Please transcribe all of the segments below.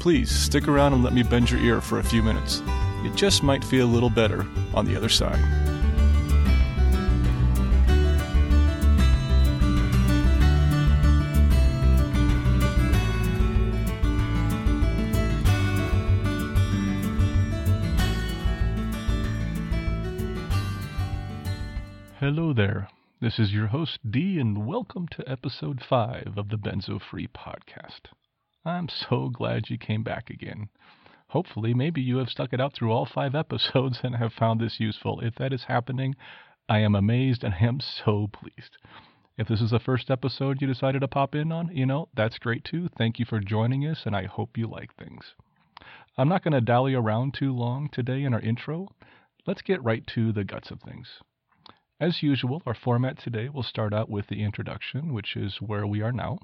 Please stick around and let me bend your ear for a few minutes. It just might feel a little better on the other side. Hello there. This is your host, D, and welcome to episode 5 of the Benzo Free Podcast. I'm so glad you came back again. Hopefully, maybe you have stuck it out through all five episodes and have found this useful. If that is happening, I am amazed and I am so pleased. If this is the first episode you decided to pop in on, you know, that's great too. Thank you for joining us, and I hope you like things. I'm not going to dally around too long today in our intro. Let's get right to the guts of things. As usual, our format today will start out with the introduction, which is where we are now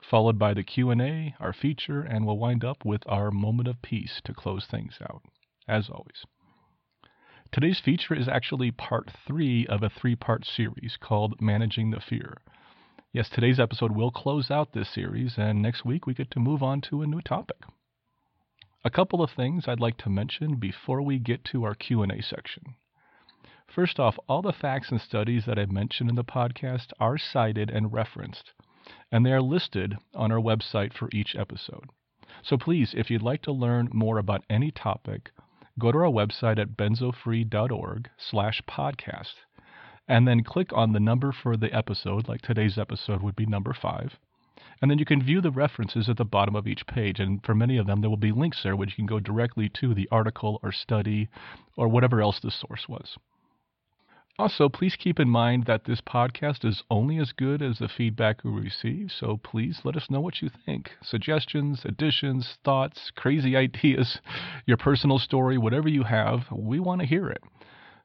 followed by the Q&A, our feature, and we'll wind up with our moment of peace to close things out, as always. Today's feature is actually part three of a three part series called Managing the Fear. Yes, today's episode will close out this series, and next week we get to move on to a new topic. A couple of things I'd like to mention before we get to our Q&A section. First off, all the facts and studies that I've mentioned in the podcast are cited and referenced and they are listed on our website for each episode. So please, if you'd like to learn more about any topic, go to our website at benzofree.org slash podcast and then click on the number for the episode, like today's episode would be number five. And then you can view the references at the bottom of each page. And for many of them, there will be links there which you can go directly to the article or study or whatever else the source was. Also, please keep in mind that this podcast is only as good as the feedback we receive, so please let us know what you think. Suggestions, additions, thoughts, crazy ideas, your personal story, whatever you have, we want to hear it.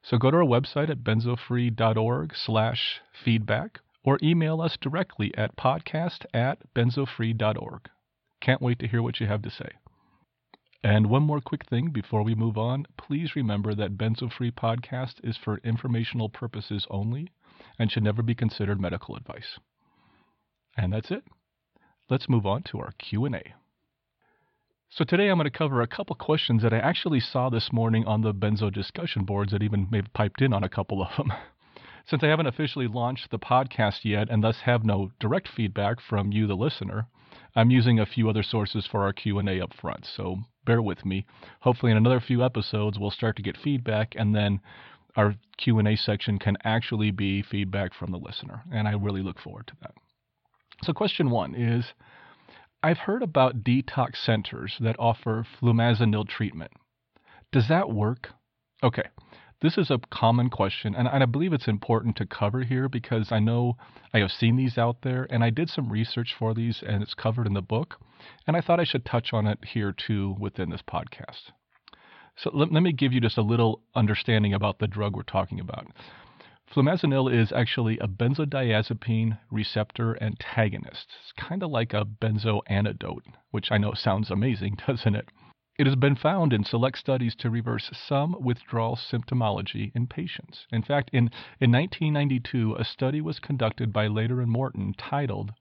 So go to our website at benzofree.org slash feedback or email us directly at podcast at benzofree.org. Can't wait to hear what you have to say. And one more quick thing before we move on. Please remember that Benzo Free Podcast is for informational purposes only and should never be considered medical advice. And that's it. Let's move on to our Q&A. So today I'm going to cover a couple questions that I actually saw this morning on the Benzo discussion boards that even may have piped in on a couple of them. Since I haven't officially launched the podcast yet and thus have no direct feedback from you the listener, I'm using a few other sources for our Q&A up front. So bear with me. Hopefully, in another few episodes, we'll start to get feedback, and then our Q&A section can actually be feedback from the listener, and I really look forward to that. So, question one is I've heard about detox centers that offer flumazenil treatment. Does that work? Okay, this is a common question, and I believe it's important to cover here because I know I have seen these out there, and I did some research for these, and it's covered in the book, and I thought I should touch on it here too within this podcast. So let, let me give you just a little understanding about the drug we're talking about. Flumazenil is actually a benzodiazepine receptor antagonist. It's kind of like a benzo antidote, which I know sounds amazing, doesn't it? It has been found in select studies to reverse some withdrawal symptomology in patients. In fact, in, in 1992, a study was conducted by Lader and Morton titled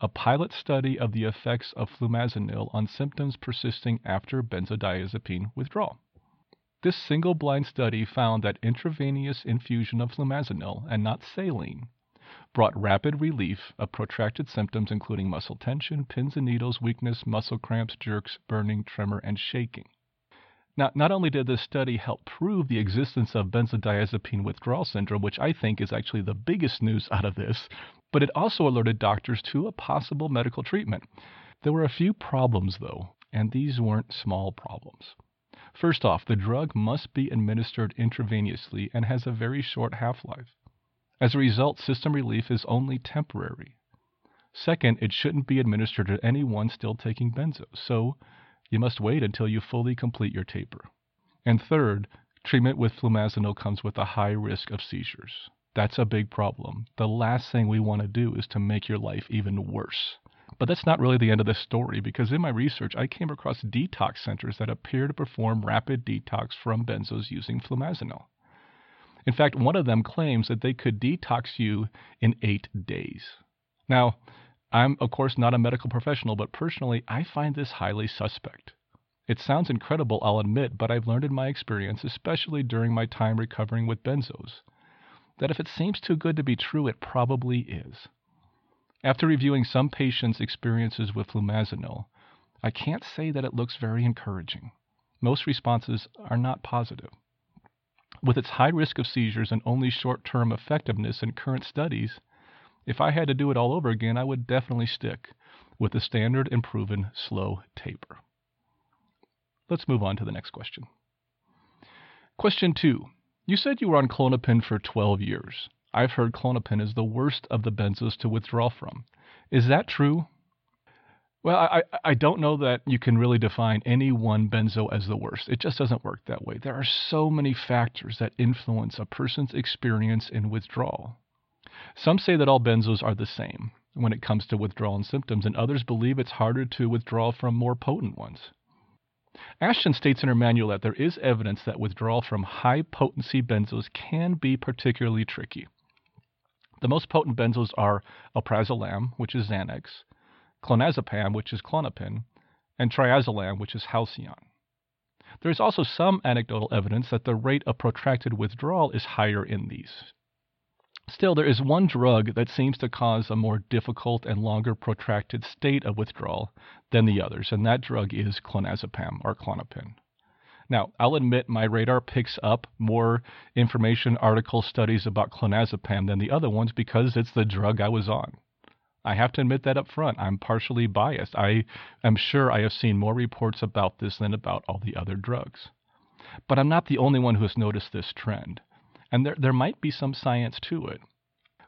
A Pilot Study of the Effects of Flumazenil on Symptoms Persisting After Benzodiazepine Withdrawal. This single blind study found that intravenous infusion of flumazenil and not saline brought rapid relief of protracted symptoms including muscle tension, pins and needles, weakness, muscle cramps, jerks, burning, tremor, and shaking. Now, not only did this study help prove the existence of benzodiazepine withdrawal syndrome, which I think is actually the biggest news out of this, but it also alerted doctors to a possible medical treatment. There were a few problems, though, and these weren't small problems. First off, the drug must be administered intravenously and has a very short half life. As a result, system relief is only temporary. Second, it shouldn't be administered to anyone still taking benzos. So you must wait until you fully complete your taper. And third, treatment with flumazenil comes with a high risk of seizures. That's a big problem. The last thing we want to do is to make your life even worse. But that's not really the end of the story because in my research I came across detox centers that appear to perform rapid detox from benzos using flumazenil. In fact, one of them claims that they could detox you in eight days. Now, I'm, of course, not a medical professional, but personally, I find this highly suspect. It sounds incredible, I'll admit, but I've learned in my experience, especially during my time recovering with benzos, that if it seems too good to be true, it probably is. After reviewing some patients' experiences with flumazenil, I can't say that it looks very encouraging. Most responses are not positive. With its high risk of seizures and only short term effectiveness in current studies, if I had to do it all over again, I would definitely stick with the standard and proven slow taper. Let's move on to the next question. Question two. You said you were on Klonopin for 12 years. I've heard Klonopin is the worst of the benzos to withdraw from. Is that true? Well, I, I don't know that you can really define any one benzo as the worst. It just doesn't work that way. There are so many factors that influence a person's experience in withdrawal. Some say that all benzos are the same when it comes to withdrawal and symptoms, and others believe it's harder to withdraw from more potent ones. Ashton states in her manual that there is evidence that withdrawal from high potency benzos can be particularly tricky. The most potent benzos are alprazolam, which is Xanax, clonazepam, which is Klonopin, and triazolam, which is Halcion. There is also some anecdotal evidence that the rate of protracted withdrawal is higher in these. Still, there is one drug that seems to cause a more difficult and longer protracted state of withdrawal than the others, and that drug is clonazepam or Klonopin. Now, I'll admit my radar picks up more information, articles, studies about clonazepam than the other ones because it's the drug I was on. I have to admit that up front. I'm partially biased. I am sure I have seen more reports about this than about all the other drugs. But I'm not the only one who has noticed this trend, and there, there might be some science to it.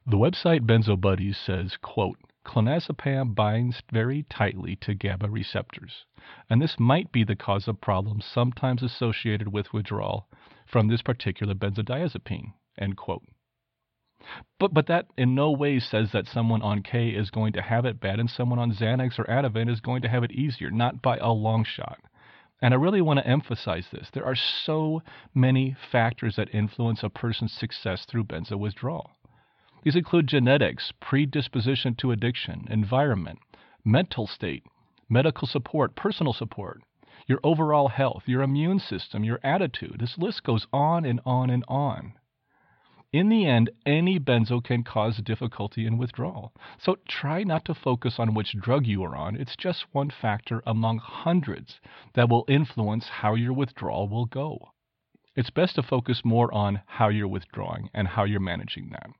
The website Benzo Buddies says, quote, clonazepam binds very tightly to GABA receptors, and this might be the cause of problems sometimes associated with withdrawal from this particular benzodiazepine, end quote. But but that in no way says that someone on K is going to have it bad and someone on Xanax or Ativan is going to have it easier, not by a long shot. And I really want to emphasize this. There are so many factors that influence a person's success through benzo withdrawal. These include genetics, predisposition to addiction, environment, mental state, medical support, personal support, your overall health, your immune system, your attitude. This list goes on and on and on. In the end, any benzo can cause difficulty in withdrawal. So try not to focus on which drug you are on. It's just one factor among hundreds that will influence how your withdrawal will go. It's best to focus more on how you're withdrawing and how you're managing that.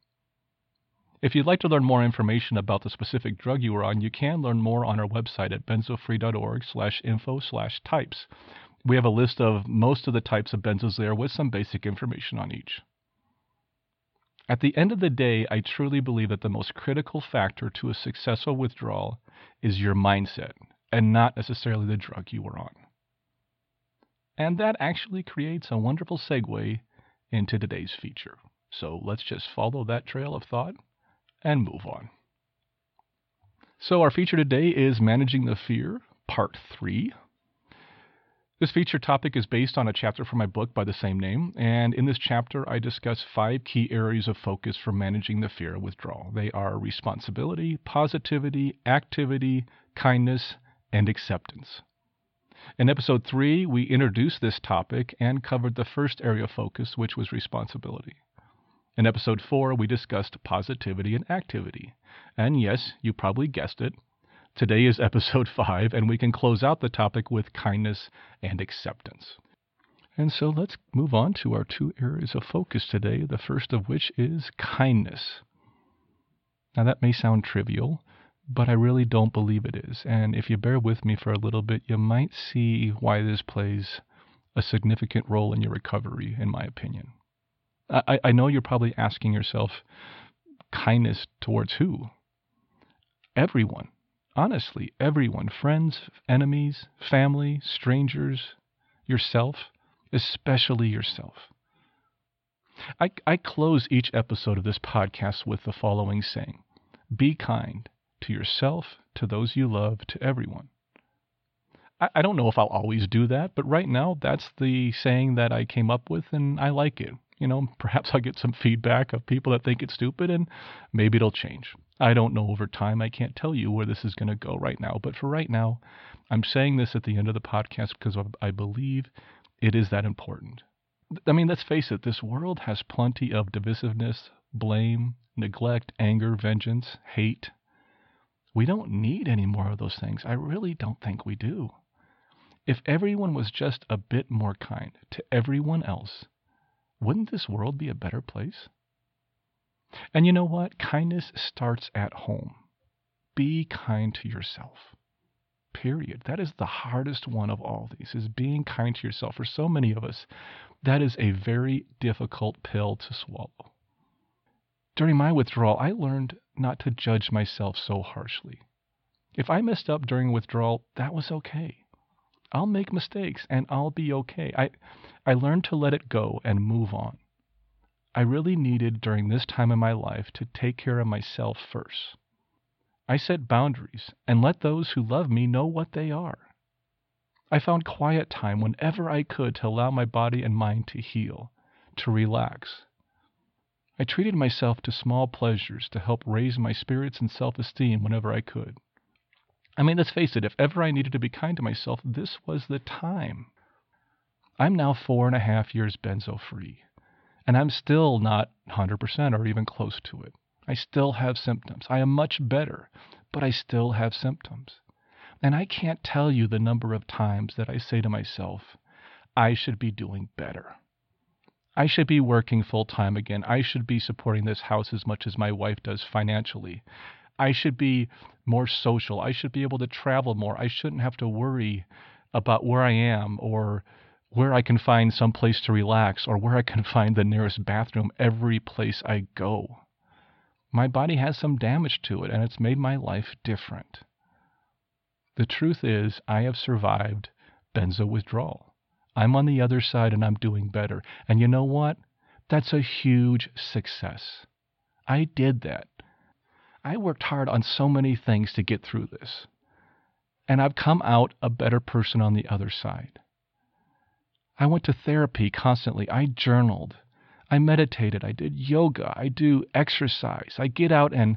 If you'd like to learn more information about the specific drug you are on, you can learn more on our website at benzofree.org slash info slash types. We have a list of most of the types of benzos there with some basic information on each. At the end of the day, I truly believe that the most critical factor to a successful withdrawal is your mindset and not necessarily the drug you were on. And that actually creates a wonderful segue into today's feature. So let's just follow that trail of thought and move on. So, our feature today is Managing the Fear, Part 3. This feature topic is based on a chapter from my book by the same name, and in this chapter I discuss five key areas of focus for managing the fear of withdrawal. They are responsibility, positivity, activity, kindness, and acceptance. In episode 3, we introduced this topic and covered the first area of focus, which was responsibility. In episode 4, we discussed positivity and activity. And yes, you probably guessed it, Today is episode 5, and we can close out the topic with kindness and acceptance. And so let's move on to our two areas of focus today, the first of which is kindness. Now, that may sound trivial, but I really don't believe it is. And if you bear with me for a little bit, you might see why this plays a significant role in your recovery, in my opinion. I, I know you're probably asking yourself, kindness towards who? Everyone honestly, everyone friends, enemies, family, strangers, yourself, especially yourself. I, I close each episode of this podcast with the following saying Be kind to yourself, to those you love, to everyone. I, I don't know if I'll always do that, but right now that's the saying that I came up with, and I like it. You know, perhaps I'll get some feedback of people that think it's stupid, and maybe it'll change. I don't know over time. I can't tell you where this is going to go right now. But for right now, I'm saying this at the end of the podcast because I believe it is that important. I mean, let's face it, this world has plenty of divisiveness, blame, neglect, anger, vengeance, hate. We don't need any more of those things. I really don't think we do. If everyone was just a bit more kind to everyone else, wouldn't this world be a better place? And you know what? Kindness starts at home. Be kind to yourself period. That is the hardest one of all these, is being kind to yourself. For so many of us, that is a very difficult pill to swallow. During my withdrawal, I learned not to judge myself so harshly. If I messed up during withdrawal, that was okay. I'll make mistakes and I'll be okay. I, I learned to let it go and move on. I really needed during this time in my life to take care of myself first. I set boundaries and let those who love me know what they are. I found quiet time whenever I could to allow my body and mind to heal, to relax. I treated myself to small pleasures to help raise my spirits and self esteem whenever I could. I mean, let's face it, if ever I needed to be kind to myself, this was the time. I'm now four and a half years benzo free, and I'm still not 100% or even close to it. I still have symptoms. I am much better, but I still have symptoms. And I can't tell you the number of times that I say to myself, I should be doing better. I should be working full time again. I should be supporting this house as much as my wife does financially. I should be more social. I should be able to travel more. I shouldn't have to worry about where I am or where I can find some place to relax or where I can find the nearest bathroom every place I go my body has some damage to it, and it's made my life different. The truth is, I have survived benzo withdrawal. I'm on the other side and I'm doing better. And you know what? That's a huge success. I did that. I worked hard on so many things to get through this. And I've come out a better person on the other side. I went to therapy constantly. I journaled. I meditated, I did yoga, I do exercise, I get out and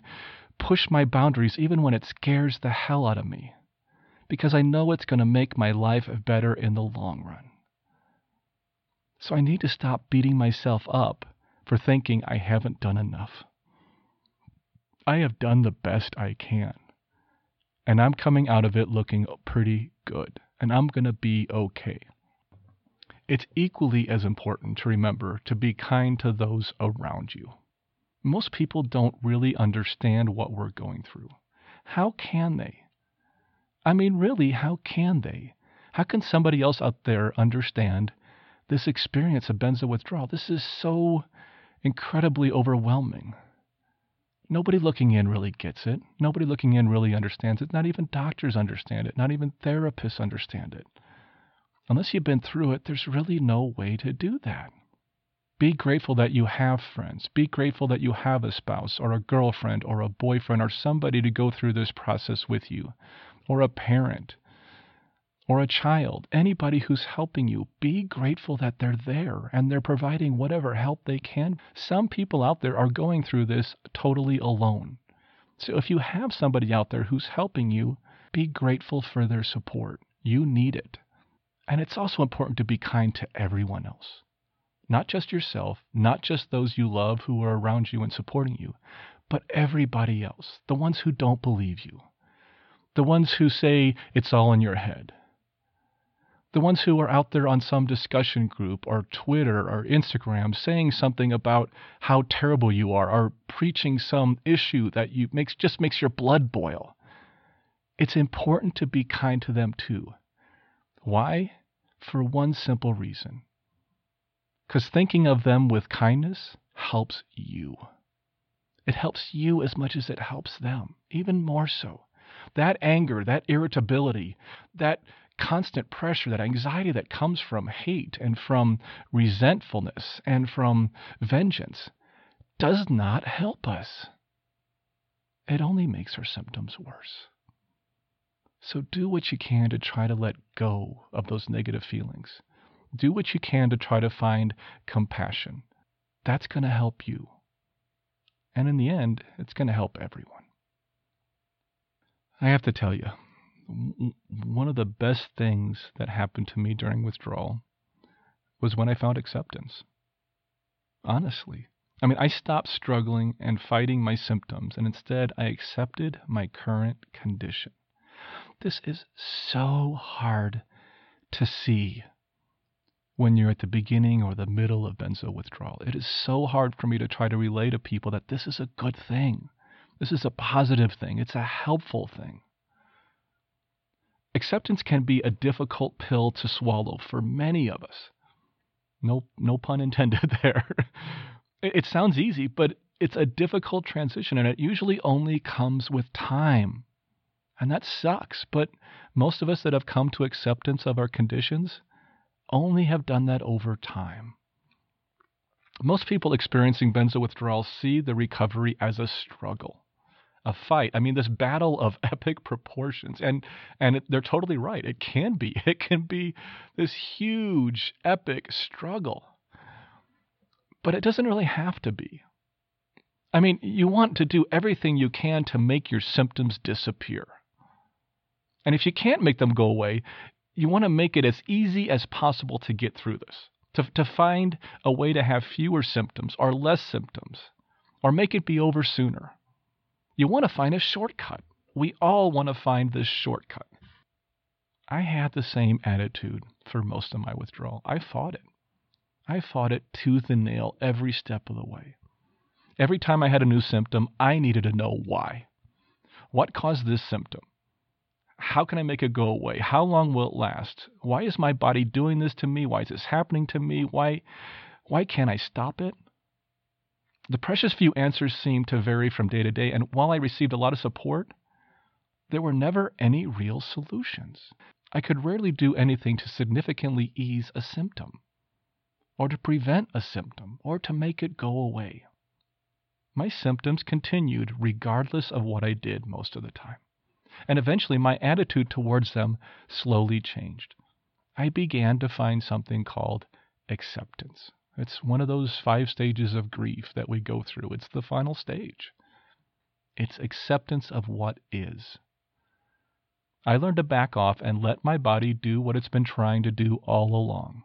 push my boundaries even when it scares the hell out of me because I know it's going to make my life better in the long run. So I need to stop beating myself up for thinking I haven't done enough. I have done the best I can. And I'm coming out of it looking pretty good. And I'm going to be okay. It's equally as important to remember to be kind to those around you. Most people don't really understand what we're going through. How can they? I mean, really, how can they? How can somebody else out there understand this experience of benzo withdrawal? This is so incredibly overwhelming. Nobody looking in really gets it. Nobody looking in really understands it. Not even doctors understand it. Not even therapists understand it. Unless you've been through it, there's really no way to do that. Be grateful that you have friends. Be grateful that you have a spouse or a girlfriend or a boyfriend or somebody to go through this process with you, or a parent or a child, anybody who's helping you. Be grateful that they're there and they're providing whatever help they can. Some people out there are going through this totally alone. So if you have somebody out there who's helping you, be grateful for their support. You need it. And it's also important to be kind to everyone else. Not just yourself, not just those you love who are around you and supporting you, but everybody else, the ones who don't believe you, the ones who say it's all in your head, the ones who are out there on some discussion group or Twitter or Instagram saying something about how terrible you are or preaching some issue that you makes just makes your blood boil. It's important to be kind to them too. Why? For one simple reason. Because thinking of them with kindness helps you. It helps you as much as it helps them, even more so. that anger, that irritability, that constant pressure, that anxiety that comes from hate and from resentfulness and from vengeance does not help us. It only makes our symptoms worse. So do what you can to try to let go of those negative feelings. Do what you can to try to find compassion. That's going to help you. And in the end, it's going to help everyone. I have to tell you, one of the best things that happened to me during withdrawal was when I found acceptance. Honestly. I mean, I stopped struggling and fighting my symptoms, and instead I accepted my current condition. This is so hard to see when you're at the beginning or the middle of benzo withdrawal. It is so hard for me to try to relay to people that this is a good thing. This is a positive thing. It's a helpful thing. Acceptance can be a difficult pill to swallow for many of us. No, no pun intended there. it sounds easy, but it's a difficult transition, and it usually only comes with time. And that sucks. But most of us that have come to acceptance of our conditions only have done that over time. Most people experiencing benzo withdrawal see the recovery as a struggle a fight. I mean, this battle of epic proportions, and and it, they're totally right. It can be. It can be this huge, epic struggle, but it doesn't really have to be. I mean, you want to do everything you can to make your symptoms disappear. And if you can't make them go away, you want to make it as easy as possible to get through this, to, to find a way to have fewer symptoms or less symptoms, or make it be over sooner. You want to find a shortcut. We all want to find this shortcut. I had the same attitude for most of my withdrawal. I fought it. I fought it tooth and nail every step of the way. Every time I had a new symptom, I needed to know why. What caused this symptom? How can I make it go away? How long will it last? Why is my body doing this to me? Why is this happening to me? Why why can't I stop it? The precious few answers seemed to vary from day to day, and while I received a lot of support, there were never any real solutions. I could rarely do anything to significantly ease a symptom, or to prevent a symptom, or to make it go away. My symptoms continued regardless of what I did most of the time, and eventually my attitude towards them slowly changed. I began to find something called acceptance. It's one of those five stages of grief that we go through. It's the final stage. It's acceptance of what is. I learned to back off and let my body do what it's been trying to do all along.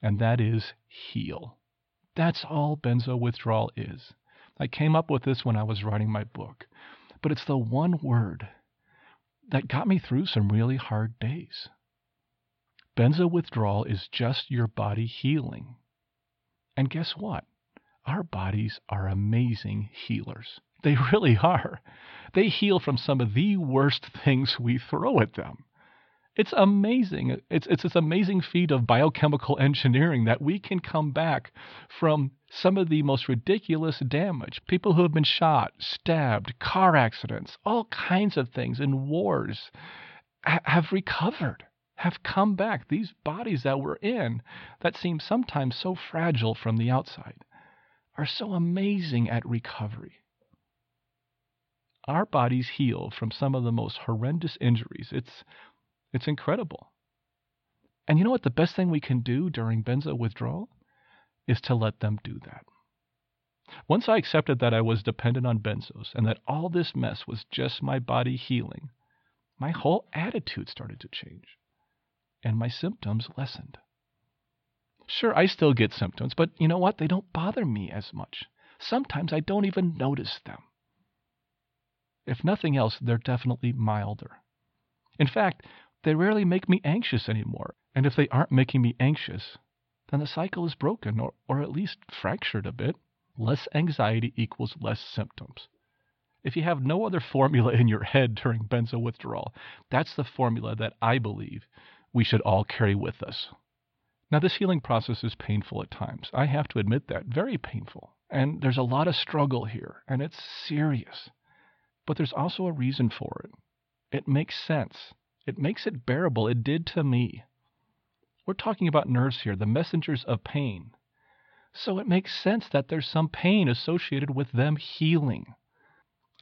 And that is heal. That's all benzo withdrawal is. I came up with this when I was writing my book, but it's the one word that got me through some really hard days. Benzo withdrawal is just your body healing. And guess what? Our bodies are amazing healers. They really are. They heal from some of the worst things we throw at them. It's amazing. It's, it's this amazing feat of biochemical engineering that we can come back from some of the most ridiculous damage. People who have been shot, stabbed, car accidents, all kinds of things in wars ha- have recovered have come back. These bodies that we're in, that seem sometimes so fragile from the outside, are so amazing at recovery. Our bodies heal from some of the most horrendous injuries. It's, it's incredible. And you know what? The best thing we can do during benzo withdrawal is to let them do that. Once I accepted that I was dependent on benzos and that all this mess was just my body healing, my whole attitude started to change and my symptoms lessened. Sure, I still get symptoms, but you know what? They don't bother me as much. Sometimes I don't even notice them. If nothing else, they're definitely milder. In fact, they rarely make me anxious anymore. And if they aren't making me anxious, then the cycle is broken or, or at least fractured a bit. Less anxiety equals less symptoms. If you have no other formula in your head during benzo withdrawal, that's the formula that I believe we should all carry with us. Now, this healing process is painful at times. I have to admit that. Very painful. And there's a lot of struggle here, and it's serious. but there's also a reason for it. It makes sense. It makes it bearable. It did to me. We're talking about nerves here, the messengers of pain. So it makes sense that there's some pain associated with them healing.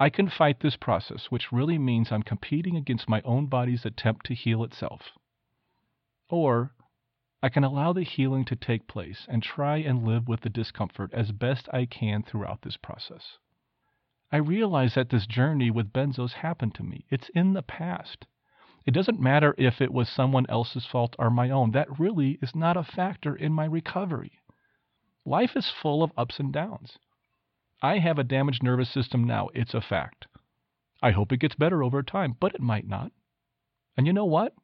I can fight this process, which really means I'm competing against my own body's attempt to heal itself. Or I can allow the healing to take place and try and live with the discomfort as best I can throughout this process. I realize that this journey with benzos happened to me. It's in the past. It doesn't matter if it was someone else's fault or my own. That really is not a factor in my recovery. Life is full of ups and downs. I have a damaged nervous system now. It's a fact. I hope it gets better over time, but it might not. And you know what?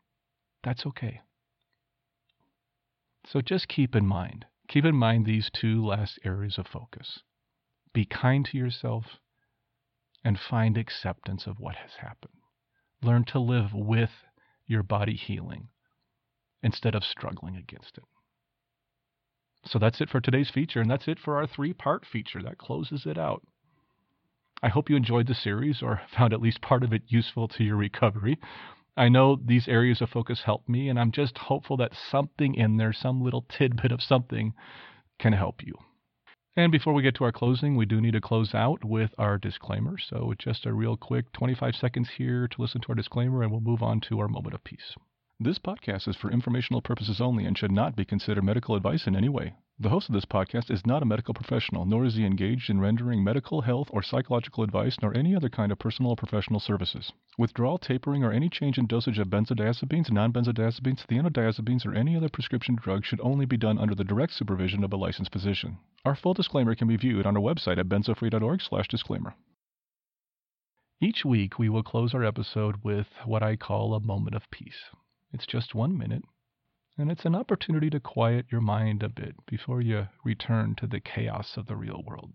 That's okay. So just keep in mind, keep in mind these two last areas of focus. Be kind to yourself and find acceptance of what has happened. Learn to live with your body healing instead of struggling against it. So that's it for today's feature, and that's it for our three part feature. That closes it out. I hope you enjoyed the series or found at least part of it useful to your recovery. I know these areas of focus help me, and I'm just hopeful that something in there, some little tidbit of something, can help you. And before we get to our closing, we do need to close out with our disclaimer. So, just a real quick 25 seconds here to listen to our disclaimer, and we'll move on to our moment of peace. This podcast is for informational purposes only and should not be considered medical advice in any way. The host of this podcast is not a medical professional, nor is he engaged in rendering medical, health, or psychological advice, nor any other kind of personal or professional services. Withdrawal, tapering, or any change in dosage of benzodiazepines, non-benzodiazepines, thienodiazepines, or any other prescription drug should only be done under the direct supervision of a licensed physician. Our full disclaimer can be viewed on our website at benzofree.org/disclaimer. Each week, we will close our episode with what I call a moment of peace. It's just one minute, and it's an opportunity to quiet your mind a bit before you return to the chaos of the real world.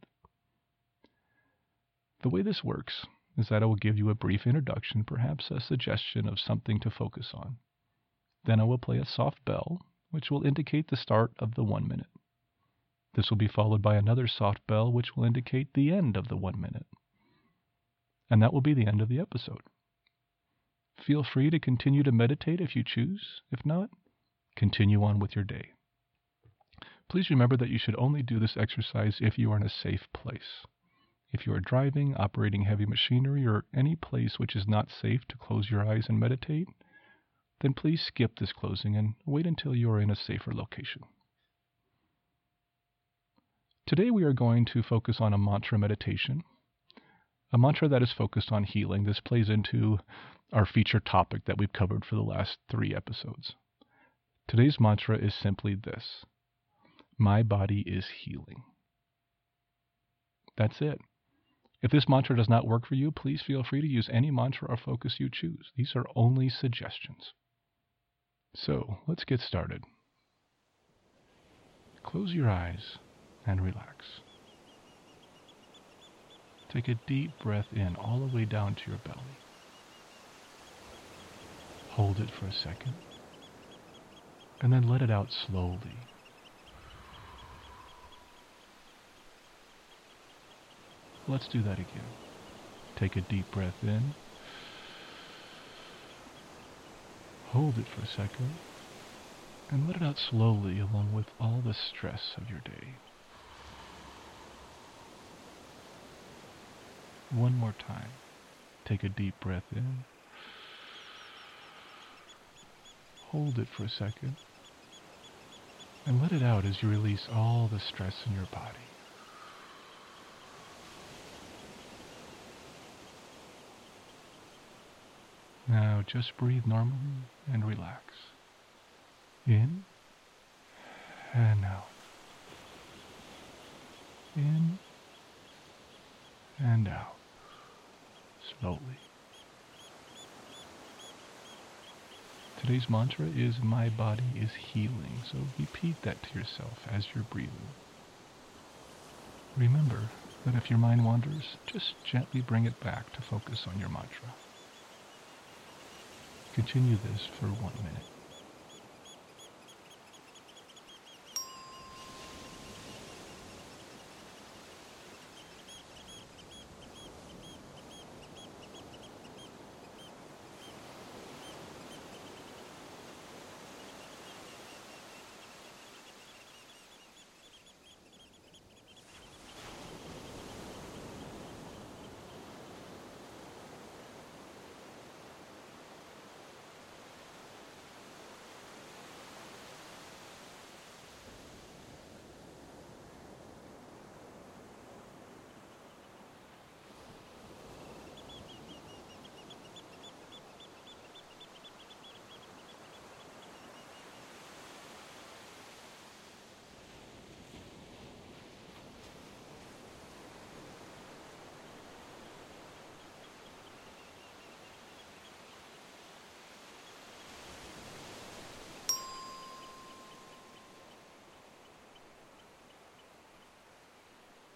The way this works is that I will give you a brief introduction, perhaps a suggestion of something to focus on. Then I will play a soft bell, which will indicate the start of the one minute. This will be followed by another soft bell, which will indicate the end of the one minute. And that will be the end of the episode. Feel free to continue to meditate if you choose. If not, continue on with your day. Please remember that you should only do this exercise if you are in a safe place. If you are driving, operating heavy machinery, or any place which is not safe to close your eyes and meditate, then please skip this closing and wait until you are in a safer location. Today we are going to focus on a mantra meditation, a mantra that is focused on healing. This plays into our feature topic that we've covered for the last three episodes. Today's mantra is simply this My body is healing. That's it. If this mantra does not work for you, please feel free to use any mantra or focus you choose. These are only suggestions. So let's get started. Close your eyes and relax. Take a deep breath in all the way down to your belly. Hold it for a second and then let it out slowly. Let's do that again. Take a deep breath in. Hold it for a second. And let it out slowly along with all the stress of your day. One more time. Take a deep breath in. Hold it for a second and let it out as you release all the stress in your body. Now just breathe normally and relax. In and out. In and out. Slowly. Today's mantra is My body is healing, so repeat that to yourself as you're breathing. Remember that if your mind wanders, just gently bring it back to focus on your mantra. Continue this for one minute.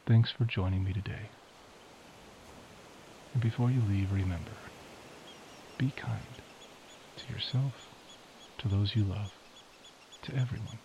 Thanks for joining me today. And before you leave, remember be kind to yourself, to those you love, to everyone.